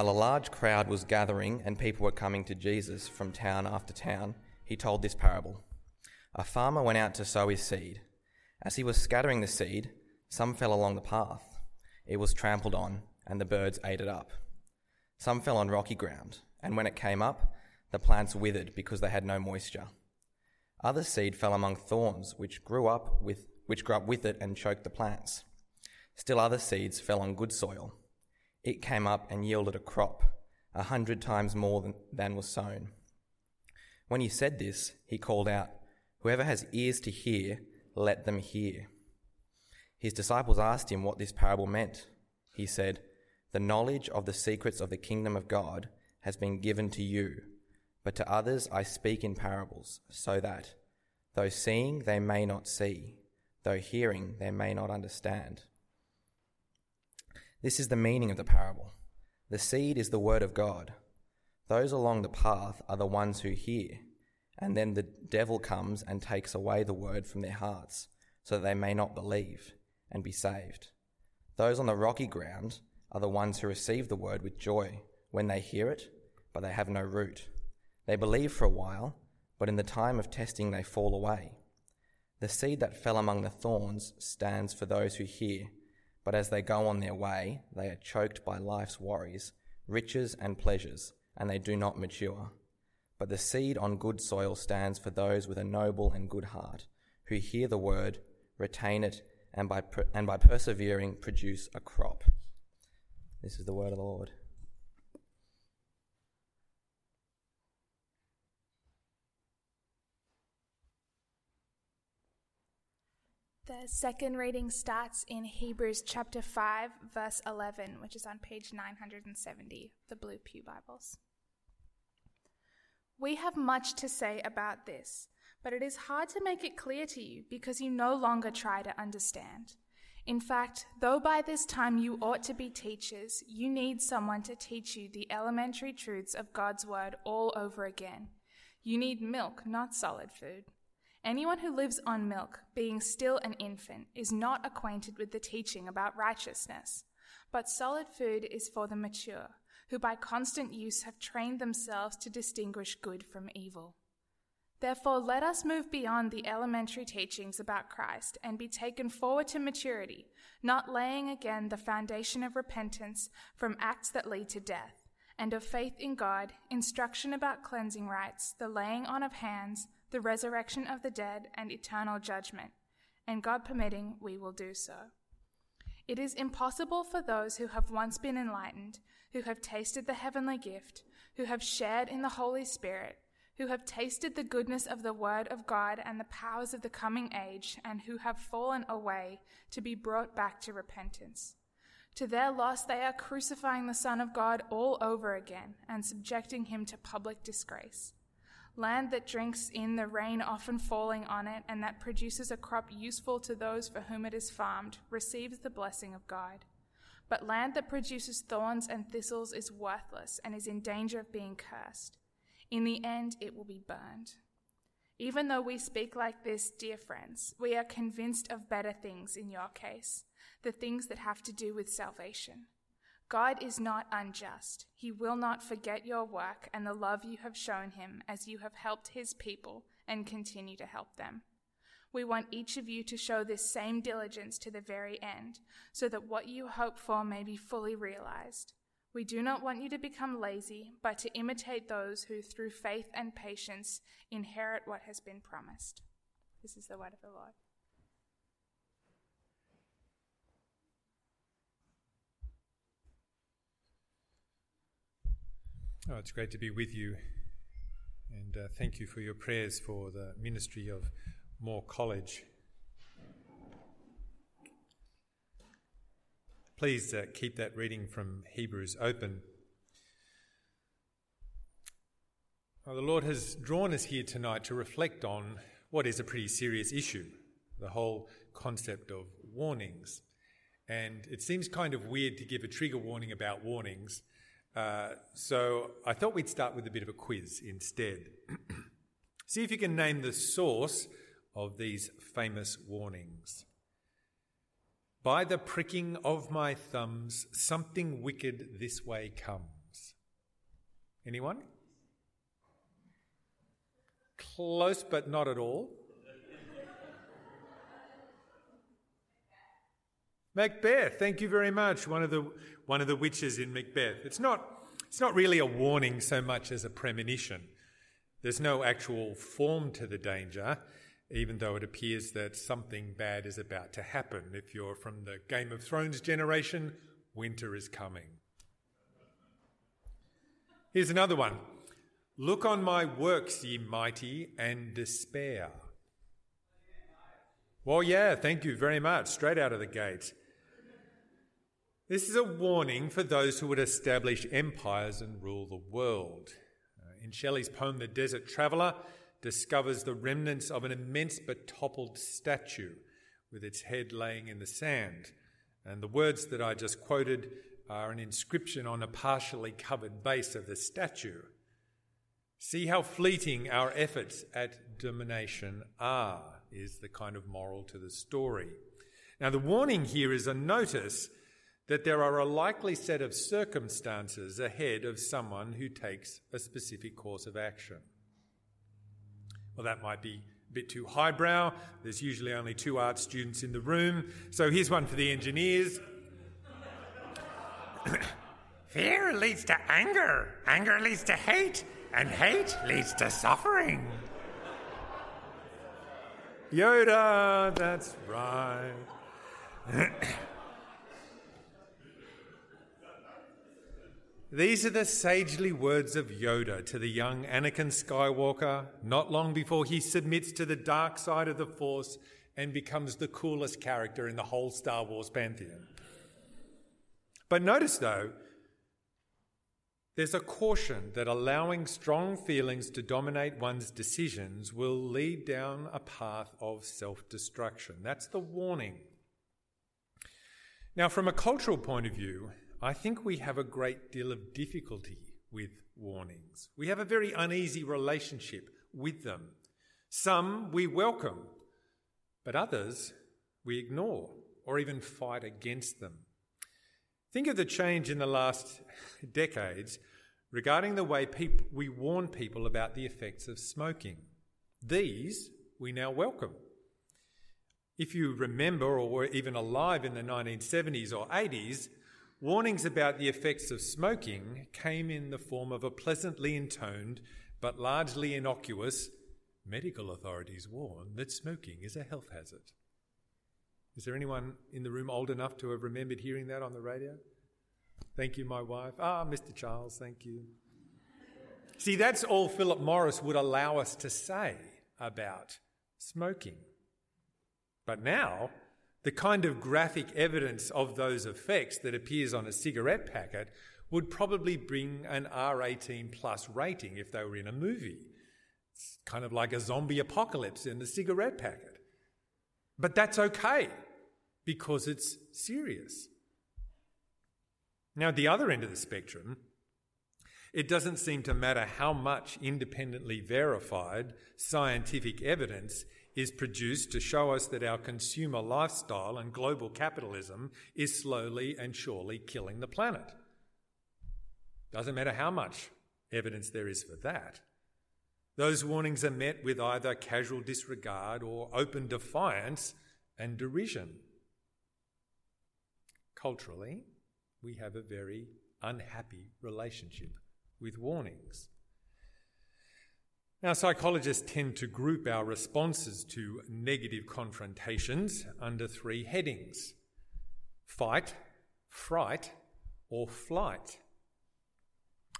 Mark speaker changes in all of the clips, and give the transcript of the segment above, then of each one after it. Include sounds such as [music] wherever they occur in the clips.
Speaker 1: While a large crowd was gathering and people were coming to Jesus from town after town, he told this parable. A farmer went out to sow his seed. As he was scattering the seed, some fell along the path. It was trampled on, and the birds ate it up. Some fell on rocky ground, and when it came up, the plants withered because they had no moisture. Other seed fell among thorns, which grew up with which grew up with it and choked the plants. Still other seeds fell on good soil it came up and yielded a crop, a hundred times more than, than was sown. When he said this, he called out, Whoever has ears to hear, let them hear. His disciples asked him what this parable meant. He said, The knowledge of the secrets of the kingdom of God has been given to you, but to others I speak in parables, so that, though seeing they may not see, though hearing they may not understand. This is the meaning of the parable. The seed is the word of God. Those along the path are the ones who hear, and then the devil comes and takes away the word from their hearts, so that they may not believe and be saved. Those on the rocky ground are the ones who receive the word with joy when they hear it, but they have no root. They believe for a while, but in the time of testing they fall away. The seed that fell among the thorns stands for those who hear but as they go on their way, they are choked by life's worries, riches, and pleasures, and they do not mature. But the seed on good soil stands for those with a noble and good heart, who hear the word, retain it, and by, and by persevering produce a crop. This is the word of the Lord.
Speaker 2: The second reading starts in Hebrews chapter 5, verse 11, which is on page 970, the Blue Pew Bibles. We have much to say about this, but it is hard to make it clear to you because you no longer try to understand. In fact, though by this time you ought to be teachers, you need someone to teach you the elementary truths of God's Word all over again. You need milk, not solid food. Anyone who lives on milk, being still an infant, is not acquainted with the teaching about righteousness. But solid food is for the mature, who by constant use have trained themselves to distinguish good from evil. Therefore, let us move beyond the elementary teachings about Christ and be taken forward to maturity, not laying again the foundation of repentance from acts that lead to death, and of faith in God, instruction about cleansing rites, the laying on of hands, the resurrection of the dead, and eternal judgment, and God permitting, we will do so. It is impossible for those who have once been enlightened, who have tasted the heavenly gift, who have shared in the Holy Spirit, who have tasted the goodness of the Word of God and the powers of the coming age, and who have fallen away, to be brought back to repentance. To their loss, they are crucifying the Son of God all over again and subjecting him to public disgrace land that drinks in the rain often falling on it and that produces a crop useful to those for whom it is farmed, receives the blessing of God. But land that produces thorns and thistles is worthless and is in danger of being cursed. In the end, it will be burned. Even though we speak like this, dear friends, we are convinced of better things in your case, the things that have to do with salvation. God is not unjust. He will not forget your work and the love you have shown him as you have helped his people and continue to help them. We want each of you to show this same diligence to the very end, so that what you hope for may be fully realized. We do not want you to become lazy, but to imitate those who, through faith and patience, inherit what has been promised. This is the word of the Lord.
Speaker 3: Oh, it's great to be with you. And uh, thank you for your prayers for the ministry of Moore College. Please uh, keep that reading from Hebrews open. Well, the Lord has drawn us here tonight to reflect on what is a pretty serious issue the whole concept of warnings. And it seems kind of weird to give a trigger warning about warnings. Uh, so I thought we'd start with a bit of a quiz instead. [clears throat] See if you can name the source of these famous warnings. By the pricking of my thumbs, something wicked this way comes. Anyone? Close, but not at all. Macbeth, thank you very much. One of the one of the witches in Macbeth. It's not it's not really a warning so much as a premonition. There's no actual form to the danger, even though it appears that something bad is about to happen. If you're from the Game of Thrones generation, winter is coming. Here's another one. Look on my works, ye mighty, and despair. Well, yeah, thank you very much. Straight out of the gate. This is a warning for those who would establish empires and rule the world. Uh, in Shelley's poem, The Desert Traveller discovers the remnants of an immense but toppled statue with its head laying in the sand. And the words that I just quoted are an inscription on a partially covered base of the statue. See how fleeting our efforts at domination are, is the kind of moral to the story. Now, the warning here is a notice that there are a likely set of circumstances ahead of someone who takes a specific course of action. Well, that might be a bit too highbrow. There's usually only two art students in the room. So here's one for the engineers. [coughs]
Speaker 4: Fear leads to anger, anger leads to hate, and hate leads to suffering.
Speaker 3: Yoda, that's right. [coughs] These are the sagely words of Yoda to the young Anakin Skywalker not long before he submits to the dark side of the Force and becomes the coolest character in the whole Star Wars pantheon. But notice, though, there's a caution that allowing strong feelings to dominate one's decisions will lead down a path of self destruction. That's the warning. Now, from a cultural point of view, I think we have a great deal of difficulty with warnings. We have a very uneasy relationship with them. Some we welcome, but others we ignore or even fight against them. Think of the change in the last [laughs] decades regarding the way peop- we warn people about the effects of smoking. These we now welcome. If you remember or were even alive in the 1970s or 80s, Warnings about the effects of smoking came in the form of a pleasantly intoned but largely innocuous medical authorities warn that smoking is a health hazard. Is there anyone in the room old enough to have remembered hearing that on the radio? Thank you, my wife. Ah, Mr. Charles, thank you. See, that's all Philip Morris would allow us to say about smoking. But now, the kind of graphic evidence of those effects that appears on a cigarette packet would probably bring an R18 plus rating if they were in a movie. It's kind of like a zombie apocalypse in the cigarette packet. But that's okay because it's serious. Now, at the other end of the spectrum, it doesn't seem to matter how much independently verified scientific evidence is produced to show us that our consumer lifestyle and global capitalism is slowly and surely killing the planet. Doesn't matter how much evidence there is for that. Those warnings are met with either casual disregard or open defiance and derision. Culturally, we have a very unhappy relationship with warnings. Now, psychologists tend to group our responses to negative confrontations under three headings fight, fright, or flight.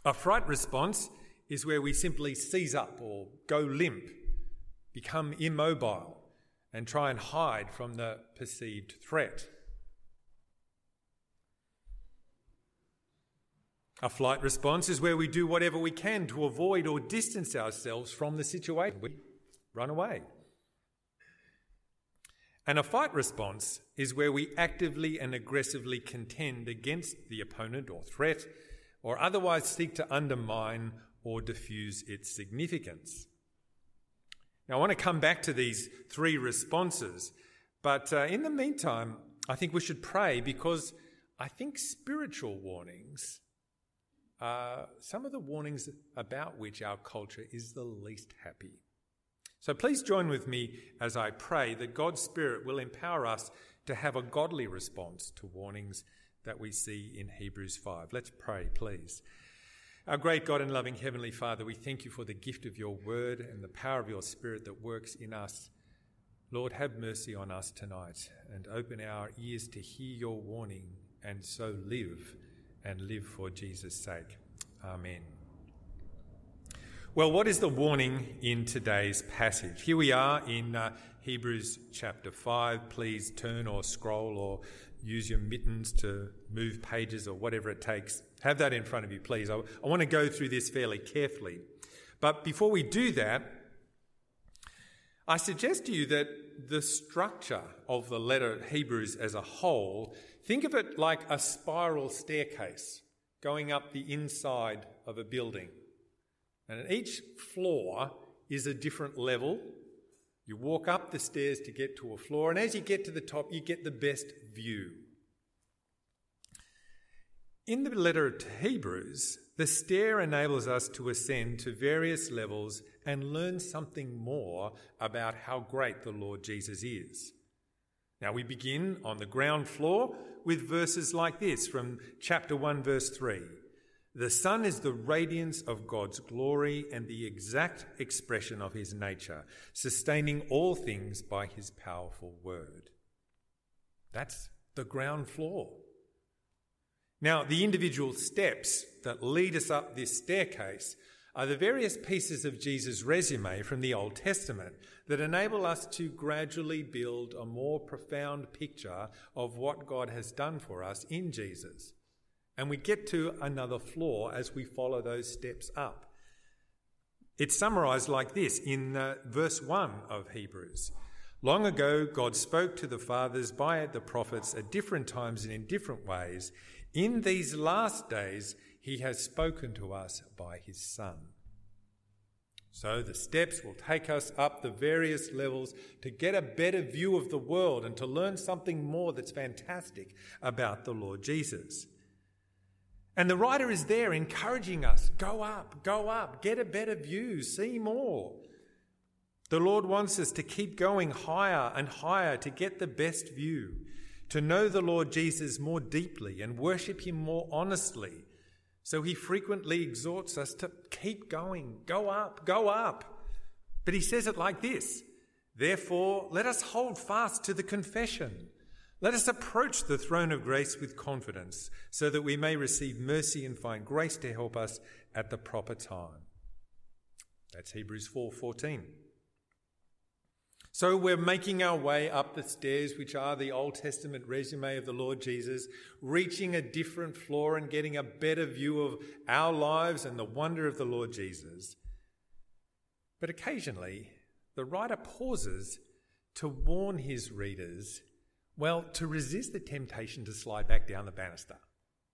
Speaker 3: A fright response is where we simply seize up or go limp, become immobile, and try and hide from the perceived threat. A flight response is where we do whatever we can to avoid or distance ourselves from the situation. We run away. And a fight response is where we actively and aggressively contend against the opponent or threat, or otherwise seek to undermine or diffuse its significance. Now, I want to come back to these three responses, but uh, in the meantime, I think we should pray because I think spiritual warnings are some of the warnings about which our culture is the least happy. So please join with me as I pray that God's Spirit will empower us to have a godly response to warnings that we see in Hebrews 5. Let's pray, please. Our great God and loving Heavenly Father, we thank you for the gift of your word and the power of your Spirit that works in us. Lord, have mercy on us tonight and open our ears to hear your warning and so live and live for Jesus' sake. Amen. Well, what is the warning in today's passage? Here we are in uh, Hebrews chapter 5. Please turn or scroll or use your mittens to move pages or whatever it takes. Have that in front of you, please. I, I want to go through this fairly carefully. But before we do that, I suggest to you that the structure of the letter Hebrews as a whole, think of it like a spiral staircase going up the inside of a building. And each floor is a different level. You walk up the stairs to get to a floor, and as you get to the top, you get the best view. In the letter to Hebrews, the stair enables us to ascend to various levels and learn something more about how great the Lord Jesus is. Now we begin on the ground floor with verses like this from chapter 1, verse 3. The Son is the radiance of God's glory and the exact expression of his nature, sustaining all things by his powerful word. That's the ground floor. Now, the individual steps that lead us up this staircase are the various pieces of Jesus' resume from the Old Testament that enable us to gradually build a more profound picture of what God has done for us in Jesus. And we get to another floor as we follow those steps up. It's summarized like this in uh, verse 1 of Hebrews. Long ago, God spoke to the fathers by the prophets at different times and in different ways. In these last days, he has spoken to us by his Son. So the steps will take us up the various levels to get a better view of the world and to learn something more that's fantastic about the Lord Jesus. And the writer is there encouraging us go up, go up, get a better view, see more. The Lord wants us to keep going higher and higher to get the best view, to know the Lord Jesus more deeply and worship him more honestly. So he frequently exhorts us to keep going, go up, go up. But he says it like this Therefore, let us hold fast to the confession. Let us approach the throne of grace with confidence so that we may receive mercy and find grace to help us at the proper time. That's Hebrews 4:14. So we're making our way up the stairs which are the Old Testament resume of the Lord Jesus, reaching a different floor and getting a better view of our lives and the wonder of the Lord Jesus. But occasionally, the writer pauses to warn his readers well, to resist the temptation to slide back down the banister.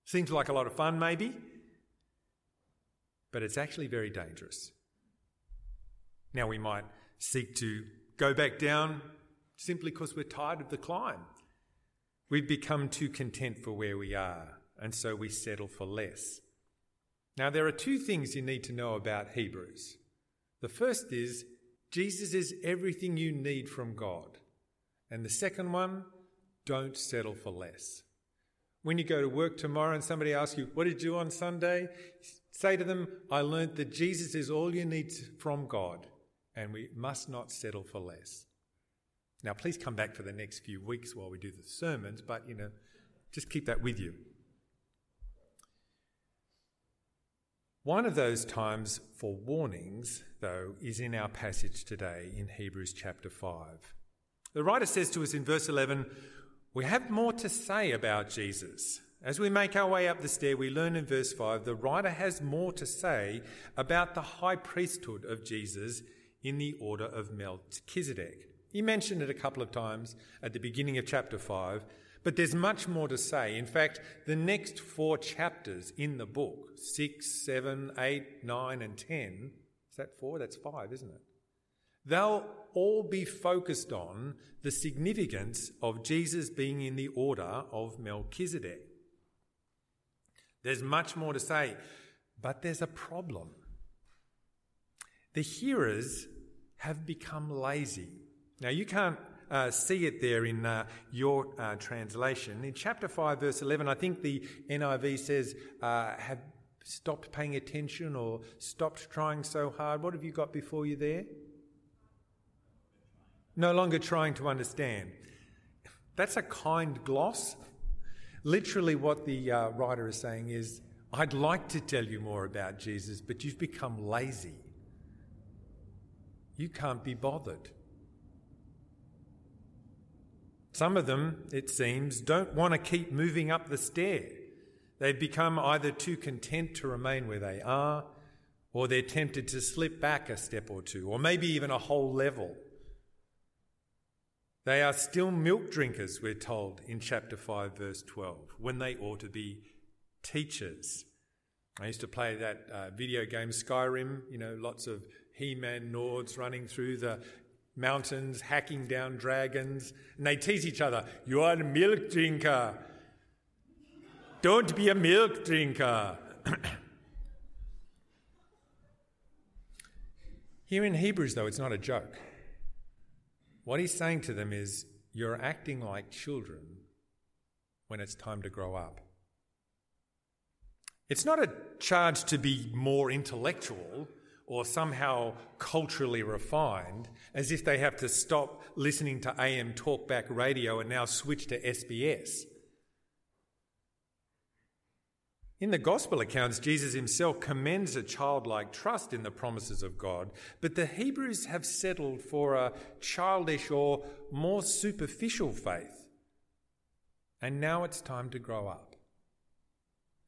Speaker 3: Seems like a lot of fun, maybe, but it's actually very dangerous. Now, we might seek to go back down simply because we're tired of the climb. We've become too content for where we are, and so we settle for less. Now, there are two things you need to know about Hebrews. The first is Jesus is everything you need from God. And the second one, don't settle for less. When you go to work tomorrow and somebody asks you, What did you do on Sunday? Say to them, I learned that Jesus is all you need from God, and we must not settle for less. Now, please come back for the next few weeks while we do the sermons, but you know, just keep that with you. One of those times for warnings, though, is in our passage today in Hebrews chapter 5. The writer says to us in verse 11, we have more to say about Jesus, As we make our way up the stair, we learn in verse 5 the writer has more to say about the high priesthood of Jesus in the order of Melchizedek. He mentioned it a couple of times at the beginning of chapter 5, but there's much more to say. In fact, the next four chapters in the book 6, 7, 8, 9, and 10 is that four? That's five, isn't it? They'll all be focused on the significance of Jesus being in the order of Melchizedek. There's much more to say, but there's a problem. The hearers have become lazy. Now, you can't uh, see it there in uh, your uh, translation. In chapter 5, verse 11, I think the NIV says, uh, have stopped paying attention or stopped trying so hard. What have you got before you there? No longer trying to understand. That's a kind gloss. Literally, what the uh, writer is saying is, I'd like to tell you more about Jesus, but you've become lazy. You can't be bothered. Some of them, it seems, don't want to keep moving up the stair. They've become either too content to remain where they are, or they're tempted to slip back a step or two, or maybe even a whole level. They are still milk drinkers, we're told in chapter 5, verse 12, when they ought to be teachers. I used to play that uh, video game Skyrim, you know, lots of He Man Nords running through the mountains, hacking down dragons, and they tease each other. You are a milk drinker. Don't be a milk drinker. [clears throat] Here in Hebrews, though, it's not a joke. What he's saying to them is, You're acting like children when it's time to grow up. It's not a charge to be more intellectual or somehow culturally refined, as if they have to stop listening to AM talkback radio and now switch to SBS. In the gospel accounts, Jesus himself commends a childlike trust in the promises of God, but the Hebrews have settled for a childish or more superficial faith. And now it's time to grow up.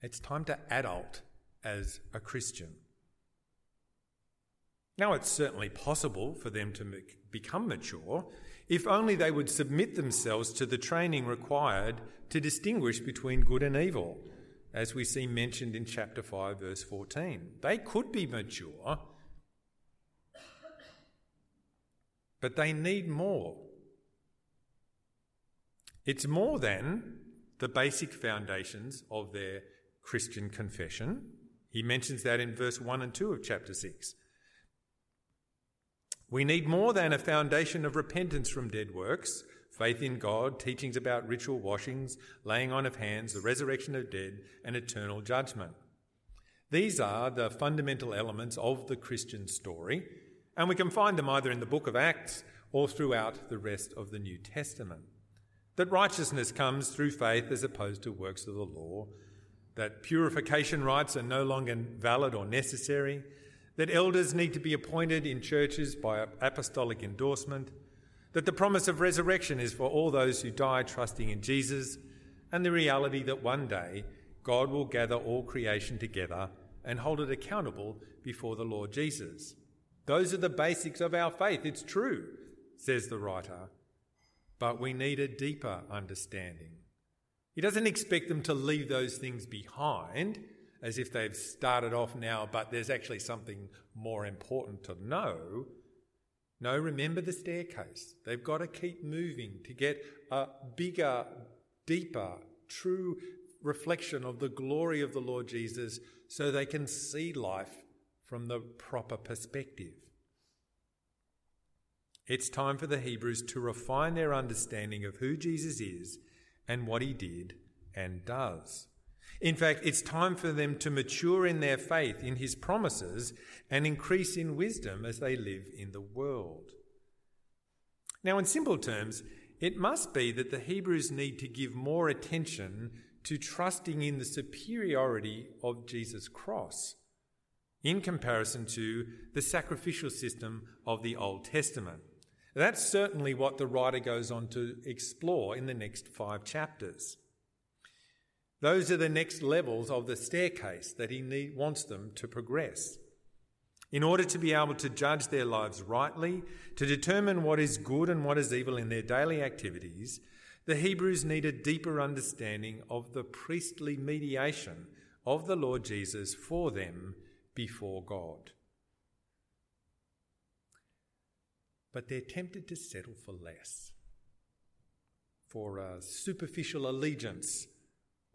Speaker 3: It's time to adult as a Christian. Now, it's certainly possible for them to become mature if only they would submit themselves to the training required to distinguish between good and evil, as we see mentioned in chapter 5, verse 14. They could be mature, but they need more. It's more than the basic foundations of their Christian confession. He mentions that in verse 1 and 2 of chapter 6. We need more than a foundation of repentance from dead works, faith in God, teachings about ritual washings, laying on of hands, the resurrection of dead, and eternal judgment. These are the fundamental elements of the Christian story, and we can find them either in the book of Acts or throughout the rest of the New Testament. That righteousness comes through faith as opposed to works of the law, that purification rites are no longer valid or necessary, that elders need to be appointed in churches by apostolic endorsement, that the promise of resurrection is for all those who die trusting in Jesus, and the reality that one day God will gather all creation together and hold it accountable before the Lord Jesus. Those are the basics of our faith. It's true, says the writer, but we need a deeper understanding. He doesn't expect them to leave those things behind as if they've started off now, but there's actually something more important to know. No, remember the staircase. They've got to keep moving to get a bigger, deeper, true reflection of the glory of the Lord Jesus so they can see life from the proper perspective. It's time for the Hebrews to refine their understanding of who Jesus is and what he did and does. In fact, it's time for them to mature in their faith in his promises and increase in wisdom as they live in the world. Now, in simple terms, it must be that the Hebrews need to give more attention to trusting in the superiority of Jesus' cross in comparison to the sacrificial system of the Old Testament. That's certainly what the writer goes on to explore in the next five chapters. Those are the next levels of the staircase that he need, wants them to progress. In order to be able to judge their lives rightly, to determine what is good and what is evil in their daily activities, the Hebrews need a deeper understanding of the priestly mediation of the Lord Jesus for them before God. But they're tempted to settle for less, for a superficial allegiance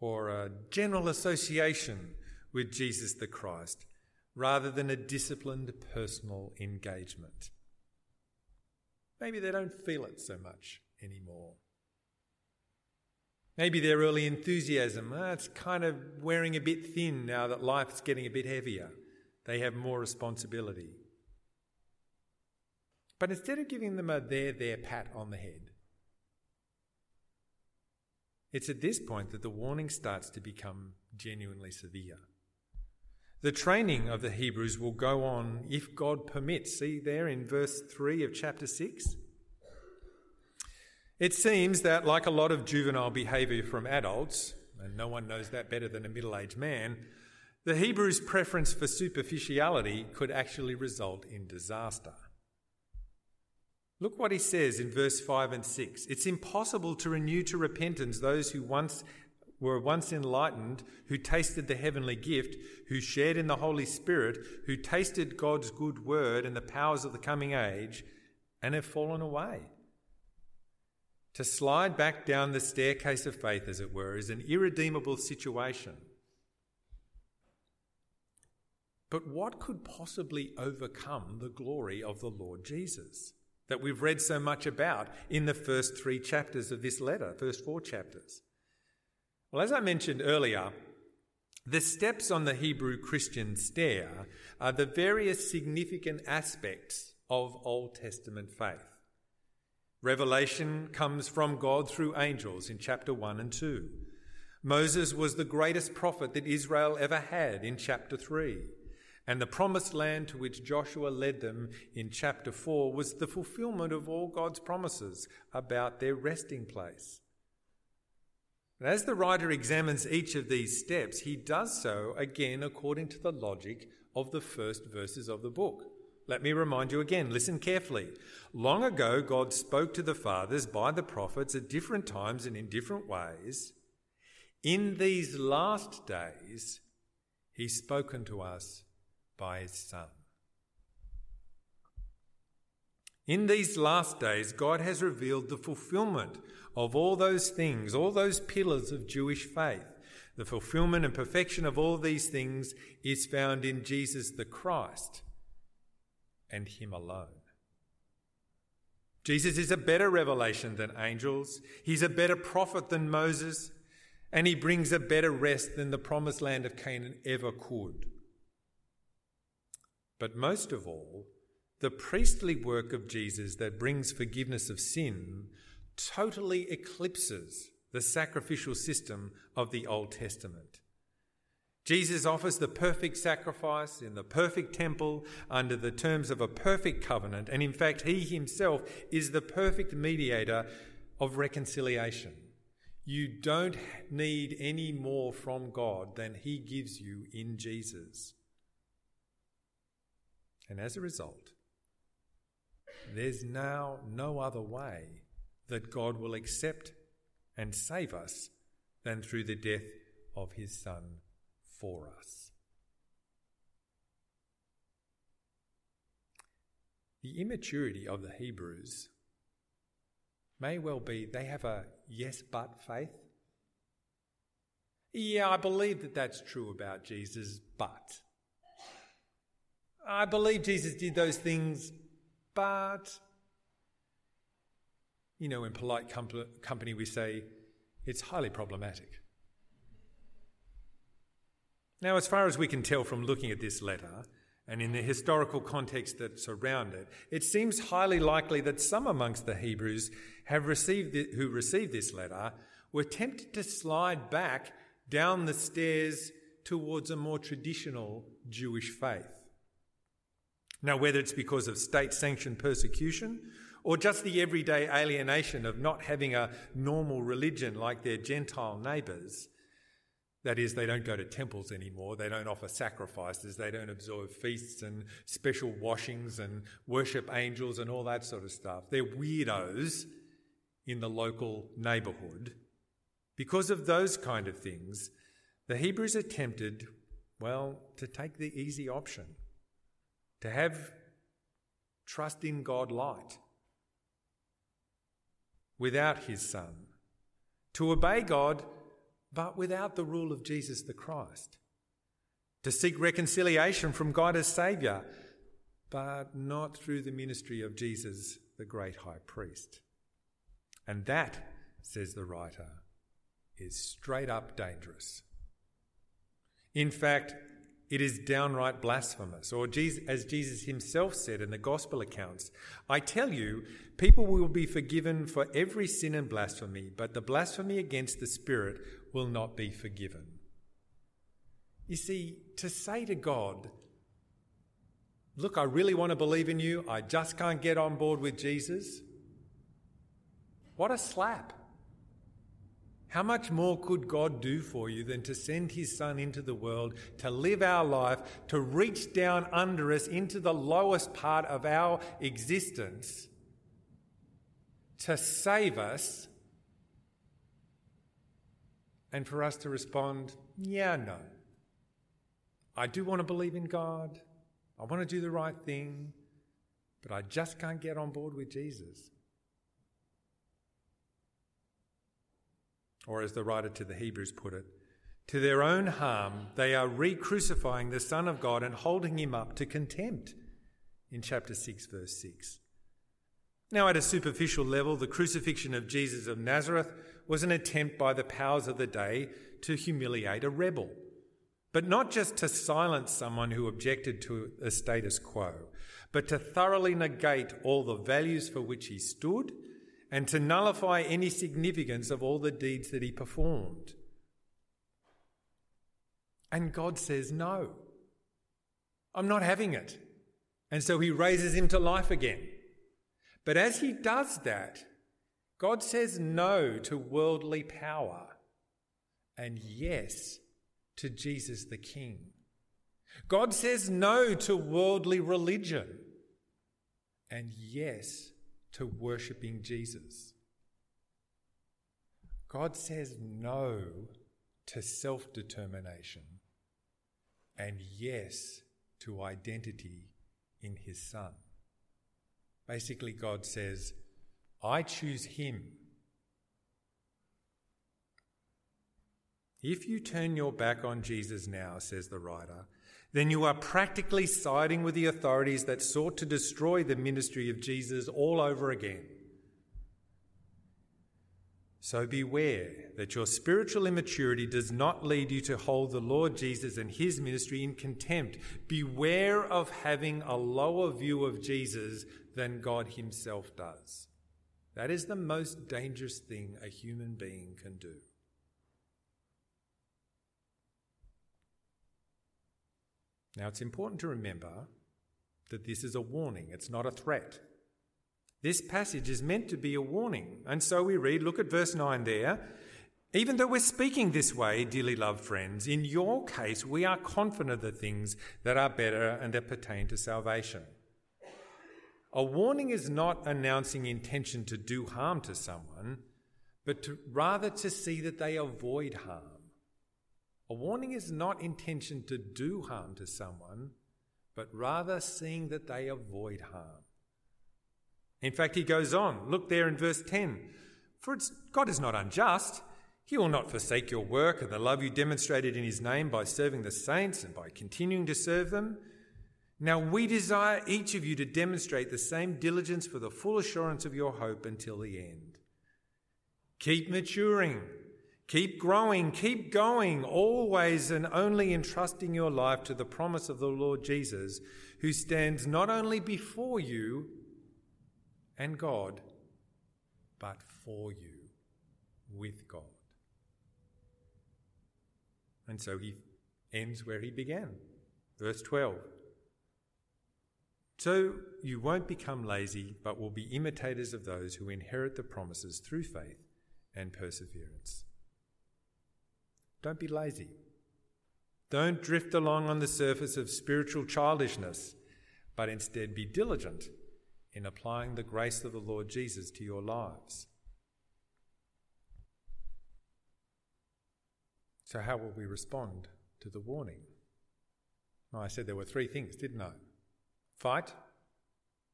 Speaker 3: or a general association with Jesus the Christ, rather than a disciplined personal engagement. Maybe they don't feel it so much anymore. Maybe their early enthusiasm, oh, it's kind of wearing a bit thin now that life's getting a bit heavier. They have more responsibility. But instead of giving them a there, there pat on the head, it's at this point that the warning starts to become genuinely severe. The training of the Hebrews will go on if God permits. See there in verse 3 of chapter 6? It seems that, like a lot of juvenile behaviour from adults, and no one knows that better than a middle aged man, the Hebrews' preference for superficiality could actually result in disaster. Look what he says in verse 5 and 6. It's impossible to renew to repentance those who once were once enlightened, who tasted the heavenly gift, who shared in the Holy Spirit, who tasted God's good word and the powers of the coming age, and have fallen away. To slide back down the staircase of faith, as it were, is an irredeemable situation. But what could possibly overcome the glory of the Lord Jesus that we've read so much about in the first three chapters of this letter, first four chapters? Well, as I mentioned earlier, the steps on the Hebrew Christian stair are the various significant aspects of Old Testament faith. Revelation comes from God through angels in chapter 1 and 2. Moses was the greatest prophet that Israel ever had in chapter 3. And the promised land to which Joshua led them in chapter 4 was the fulfillment of all God's promises about their resting place. And as the writer examines each of these steps, he does so again according to the logic of the first verses of the book. Let me remind you again, listen carefully. Long ago, God spoke to the fathers by the prophets at different times and in different ways. In these last days, He's spoken to us by His Son. In these last days, God has revealed the fulfillment of all those things, all those pillars of Jewish faith. The fulfillment and perfection of all these things is found in Jesus the Christ and Him alone. Jesus is a better revelation than angels, He's a better prophet than Moses, and He brings a better rest than the promised land of Canaan ever could. But most of all, the priestly work of Jesus that brings forgiveness of sin totally eclipses the sacrificial system of the Old Testament. Jesus offers the perfect sacrifice in the perfect temple under the terms of a perfect covenant, and in fact, he himself is the perfect mediator of reconciliation. You don't need any more from God than he gives you in Jesus. And as a result, there's now no other way that God will accept and save us than through the death of his Son for us. The immaturity of the Hebrews may well be they have a yes but faith. Yeah, I believe that that's true about Jesus, but. I believe Jesus did those things, but. You know, in polite company, we say it's highly problematic. Now, as far as we can tell from looking at this letter, and in the historical context that around it, it seems highly likely that some amongst the Hebrews have received who received this letter were tempted to slide back down the stairs towards a more traditional Jewish faith. Now, whether it's because of state sanctioned persecution or just the everyday alienation of not having a normal religion like their Gentile neighbours, That is, they don't go to temples anymore, they don't offer sacrifices, they don't observe feasts and special washings and worship angels and all that sort of stuff. They're weirdos in the local neighborhood. Because of those kind of things, the Hebrews attempted, well, to take the easy option, to have trust in God light without his Son, to obey God but without the rule of Jesus the Christ, to seek reconciliation from God as Saviour, but not through the ministry of Jesus the great high priest. And that, says the writer, is straight up dangerous. In fact, it is downright blasphemous. Or, Jesus, as Jesus himself said in the Gospel accounts, I tell you, people will be forgiven for every sin and blasphemy, but the blasphemy against the Spirit will not be forgiven. You see, to say to God, Look, I really want to believe in you, I just can't get on board with Jesus, what a slap. How much more could God do for you than to send His Son into the world, to live our life, to reach down under us into the lowest part of our existence, to save us, and for us to respond, yeah, no. I do want to believe in God, I want to do the right thing, but I just can't get on board with Jesus. Or, as the writer to the Hebrews put it, to their own harm, they are re crucifying the Son of God and holding him up to contempt in chapter 6, verse 6. Now, at a superficial level, the crucifixion of Jesus of Nazareth was an attempt by the powers of the day to humiliate a rebel, but not just to silence someone who objected to a status quo, but to thoroughly negate all the values for which he stood and to nullify any significance of all the deeds that he performed. And God says, No, I'm not having it. And so he raises him to life again. But as he does that, God says no to worldly power and yes to Jesus the King. God says no to worldly religion and yes to worshipping Jesus. God says no to self determination and yes to identity in His Son. Basically, God says, I choose Him. If you turn your back on Jesus now, says the writer, then you are practically siding with the authorities that sought to destroy the ministry of Jesus all over again. So beware that your spiritual immaturity does not lead you to hold the Lord Jesus and his ministry in contempt. Beware of having a lower view of Jesus than God himself does. That is the most dangerous thing a human being can do. Now, it's important to remember that this is a warning, it's not a threat. This passage is meant to be a warning. And so we read, look at verse 9 there. Even though we're speaking this way, dearly loved friends, in your case, we are confident of the things that are better and that pertain to salvation. A warning is not announcing intention to do harm to someone, but to, rather to see that they avoid harm. A warning is not intention to do harm to someone, but rather seeing that they avoid harm. In fact, he goes on. Look there in verse 10. For God is not unjust. He will not forsake your work and the love you demonstrated in his name by serving the saints and by continuing to serve them. Now we desire each of you to demonstrate the same diligence for the full assurance of your hope until the end. Keep maturing Keep growing, keep going, always and only entrusting your life to the promise of the Lord Jesus, who stands not only before you and God, but for you with God. And so he ends where he began. Verse 12. So you won't become lazy, but will be imitators of those who inherit the promises through faith and perseverance. Don't be lazy. Don't drift along on the surface of spiritual childishness, but instead be diligent in applying the grace of the Lord Jesus to your lives. So, how will we respond to the warning? I said there were three things, didn't I? Fight,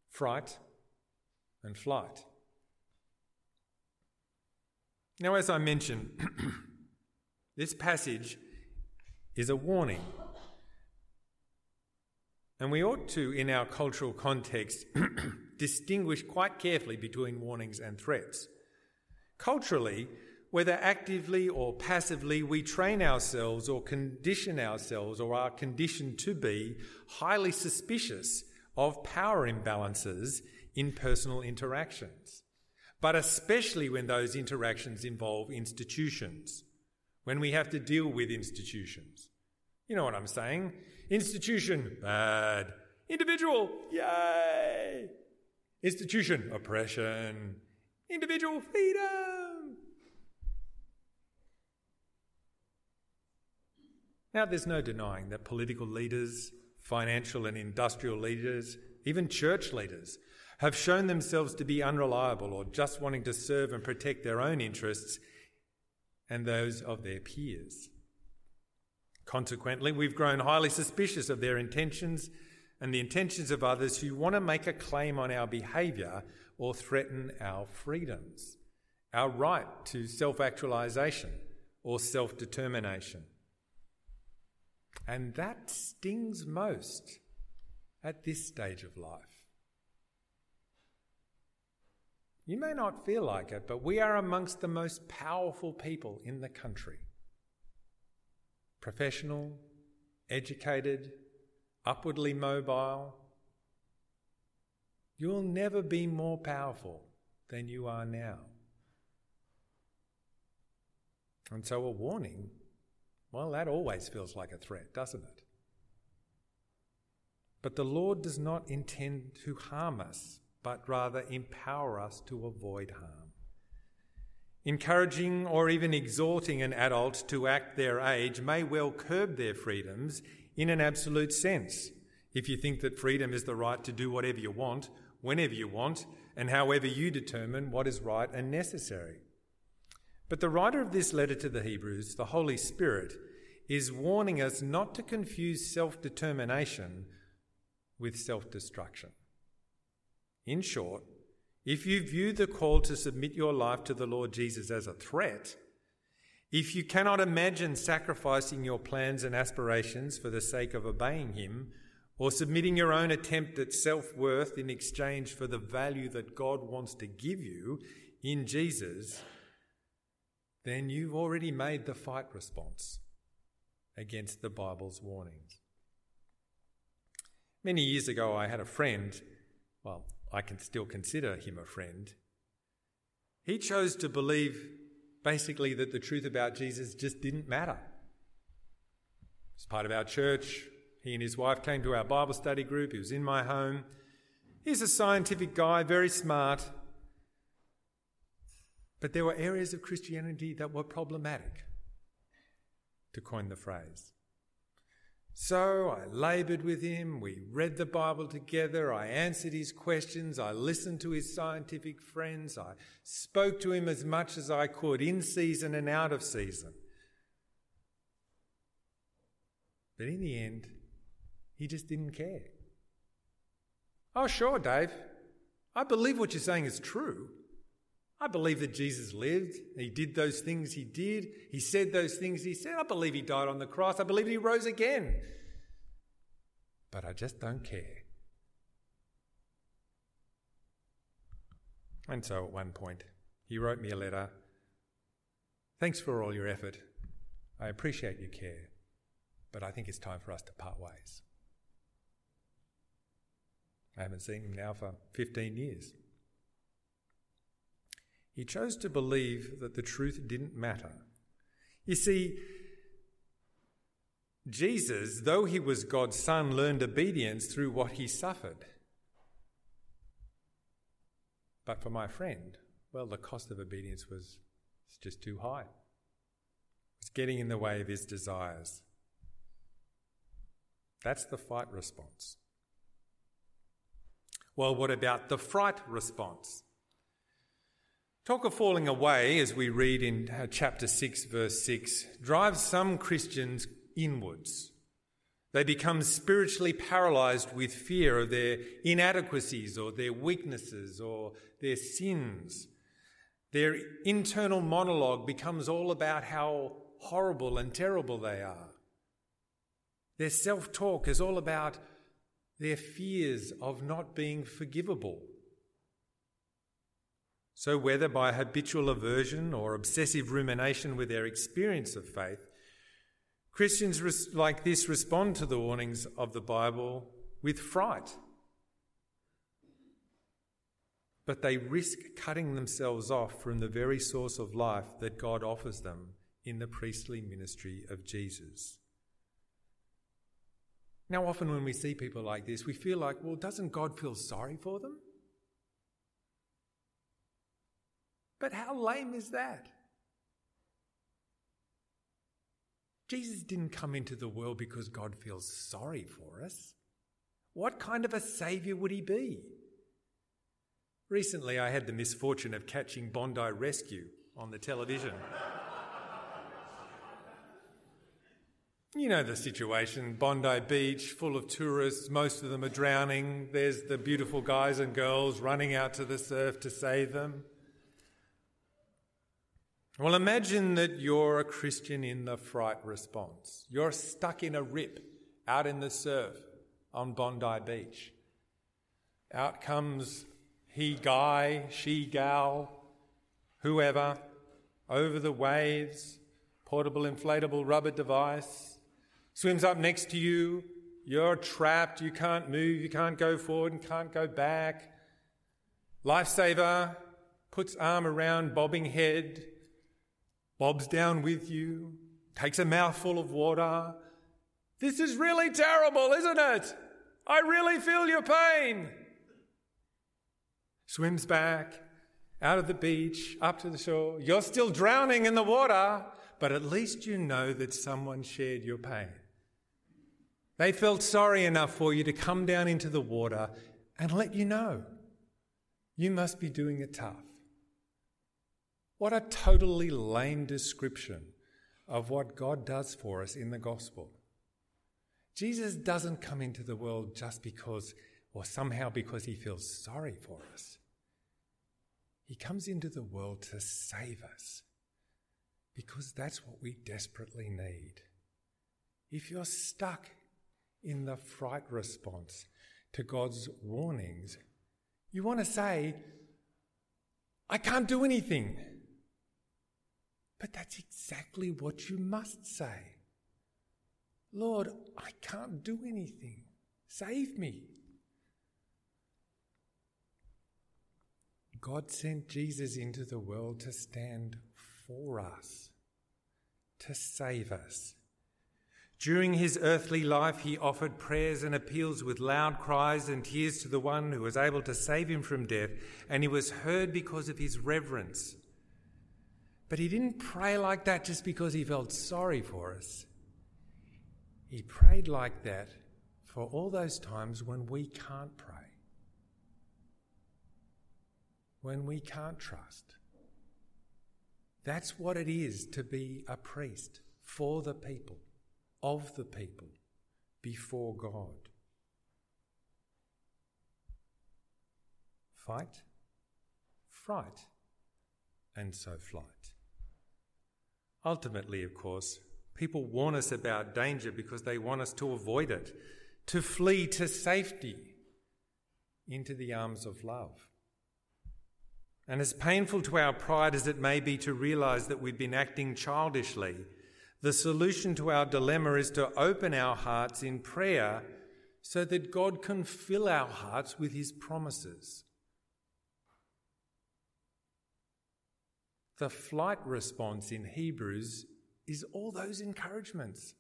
Speaker 3: fright, and flight. Now, as I mentioned, [clears throat] this passage is a warning. And we ought to, in our cultural context, [clears throat] distinguish quite carefully between warnings and threats. Culturally, whether actively or passively, we train ourselves or condition ourselves or are conditioned to be highly suspicious of power imbalances in personal interactions, but especially when those interactions involve institutions, when we have to deal with institutions. You know what I'm saying? Institution, bad. Individual, yay. Institution, oppression. Individual, freedom. Now, there's no denying that political leaders, financial and industrial leaders, even church leaders, have shown themselves to be unreliable or just wanting to serve and protect their own interests and those of their peers. Consequently, we've grown highly suspicious of their intentions and the intentions of others who want to make a claim on our behaviour or threaten our freedoms, our right to self actualisation or self determination. And that stings most at this stage of life. You may not feel like it, but we are amongst the most powerful people in the country. Professional, educated, upwardly mobile. You'll never be more powerful than you are now. And so, a warning well, that always feels like a threat, doesn't it? But the Lord does not intend to harm us, but rather empower us to avoid harm. Encouraging or even exhorting an adult to act their age may well curb their freedoms in an absolute sense. If you think that freedom is the right to do whatever you want, whenever you want, and however you determine what is right and necessary. But the writer of this letter to the Hebrews, the Holy Spirit, is warning us not to confuse self determination with self destruction. In short, if you view the call to submit your life to the Lord Jesus as a threat, if you cannot imagine sacrificing your plans and aspirations for the sake of obeying Him, or submitting your own attempt at self worth in exchange for the value that God wants to give you in Jesus, then you've already made the fight response against the Bible's warnings. Many years ago, I had a friend, well, I can still consider him a friend. He chose to believe basically that the truth about Jesus just didn't matter. As part of our church, he and his wife came to our Bible study group. He was in my home. He's a scientific guy, very smart, but there were areas of Christianity that were problematic, to coin the phrase. So I laboured with him, we read the Bible together, I answered his questions, I listened to his scientific friends, I spoke to him as much as I could, in season and out of season. But in the end, he just didn't care. Oh, sure, Dave. I believe what you're saying is true. I believe that Jesus lived. He did those things he did. He said those things he said. I believe he died on the cross. I believe he rose again. But I just don't care. And so at one point, he wrote me a letter. Thanks for all your effort. I appreciate your care, but I think it's time for us to part ways. I haven't seen him now for 15 years. He chose to believe that the truth didn't matter. You see, Jesus, though he was God's son, learned obedience through what he suffered. But for my friend, well, the cost of obedience was just too high. It was It's getting in the way of his desires. That's the fight response. Well, what about the fright response? Talk of falling away, as we read in uh, chapter 6, verse 6, drives some Christians inwards. They become spiritually paralyzed with fear of their inadequacies or their weaknesses or their sins. Their internal monologue becomes all about how horrible and terrible they are. Their self talk is all about their fears of not being forgivable. So, whether by habitual aversion or obsessive rumination with their experience of faith, Christians like this respond to the warnings of the Bible with fright. But they risk cutting themselves off from the very source of life that God offers them in the priestly ministry of Jesus. Now, often when we see people like this, we feel like, well, doesn't God feel sorry for them? But how lame is that? Jesus didn't come into the world because God feels sorry for us. What kind of a saviour would he be? Recently, I had the misfortune of catching Bondi Rescue on the television. You know the situation Bondi Beach, full of tourists, most of them are drowning. There's the beautiful guys and girls running out to the surf to save them. Well, imagine that you're a Christian in the fright response. You're stuck in a rip out in the surf on Bondi Beach. Out comes he guy, she gal, whoever, over the waves, portable inflatable rubber device, swims up next to you. You're trapped, you can't move, you can't go forward and can't go back. Lifesaver puts arm around bobbing head, bobs down with you, takes a mouthful of water. This is really terrible, isn't it? I really feel your pain. Swims back out of the beach, up to the shore. You're still drowning in the water, but at least you know that someone shared your pain. They felt sorry enough for you to come down into the water and let you know you must be doing it tough. What a totally lame description of what God does for us in the gospel. Jesus doesn't come into the world just because, or somehow because he feels sorry for us. He comes into the world to save us because that's what we desperately need. If you're stuck in the fright response to God's warnings, you want to say, I can't do anything. But that's exactly what you must say. Lord, I can't do anything. Save me. God sent Jesus into the world to stand for us, to save us. During his earthly life, he offered prayers and appeals with loud cries and tears to the one who was able to save him from death, and he was heard because of his reverence but he didn't pray like that just because he felt sorry for us. He prayed like that for all those times when we can't pray, when we can't trust. That's what it is to be a priest for the people, of the people, before God. Fight, fright, and so flight. Ultimately, of course, people warn us about danger because they want us to avoid it, to flee to safety into the arms of love. And as painful to our pride as it may be to realize that we've been acting childishly, the solution to our dilemma is to open our hearts in prayer so that God can fill our hearts with His promises. The flight response in Hebrews is all those encouragements.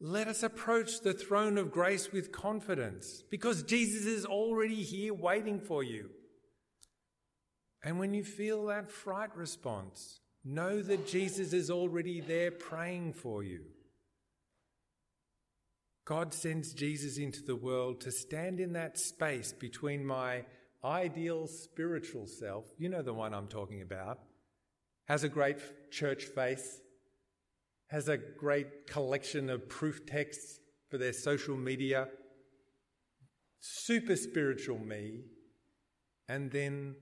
Speaker 3: Let us approach the throne of grace with confidence because Jesus is already here waiting for you. And when you feel that fright response, Know that Jesus is already there praying for you. God sends Jesus into the world to stand in that space between my ideal spiritual self, you know the one I'm talking about, has a great church face, has a great collection of proof texts for their social media, super spiritual me, and then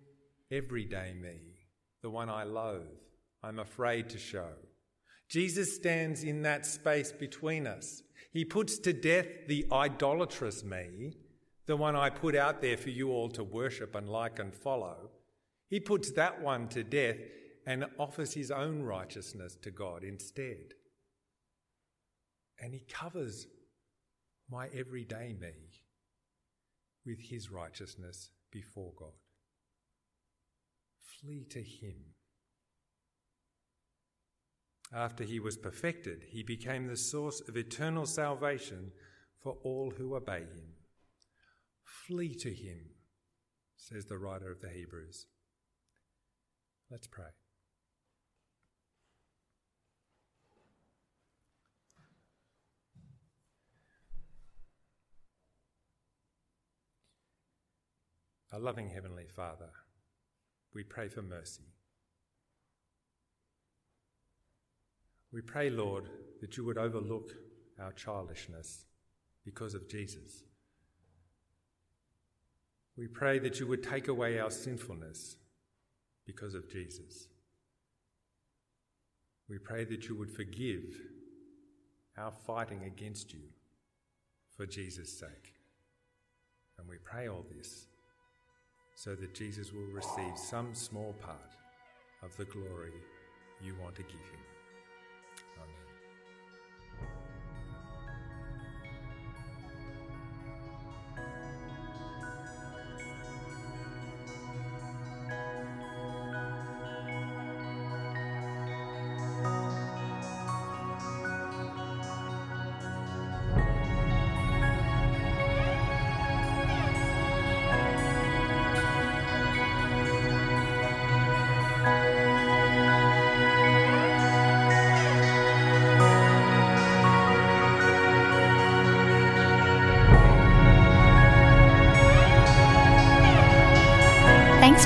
Speaker 3: everyday me, the one I loathe, I'm afraid to show. Jesus stands in that space between us. He puts to death the idolatrous me, the one I put out there for you all to worship and like and follow. He puts that one to death and offers his own righteousness to God instead. And he covers my everyday me with his righteousness before God. Flee to him. After he was perfected, he became the source of eternal salvation for all who obey him. Flee to him, says the writer of the Hebrews. Let's pray. Our loving Heavenly Father, we pray for mercy. We pray, Lord, that you would overlook our childishness because of Jesus. We pray that you would take away our sinfulness because of Jesus. We pray that you would forgive our fighting against you for Jesus' sake. And we pray all this so that Jesus will receive some small part of the glory you want to give him.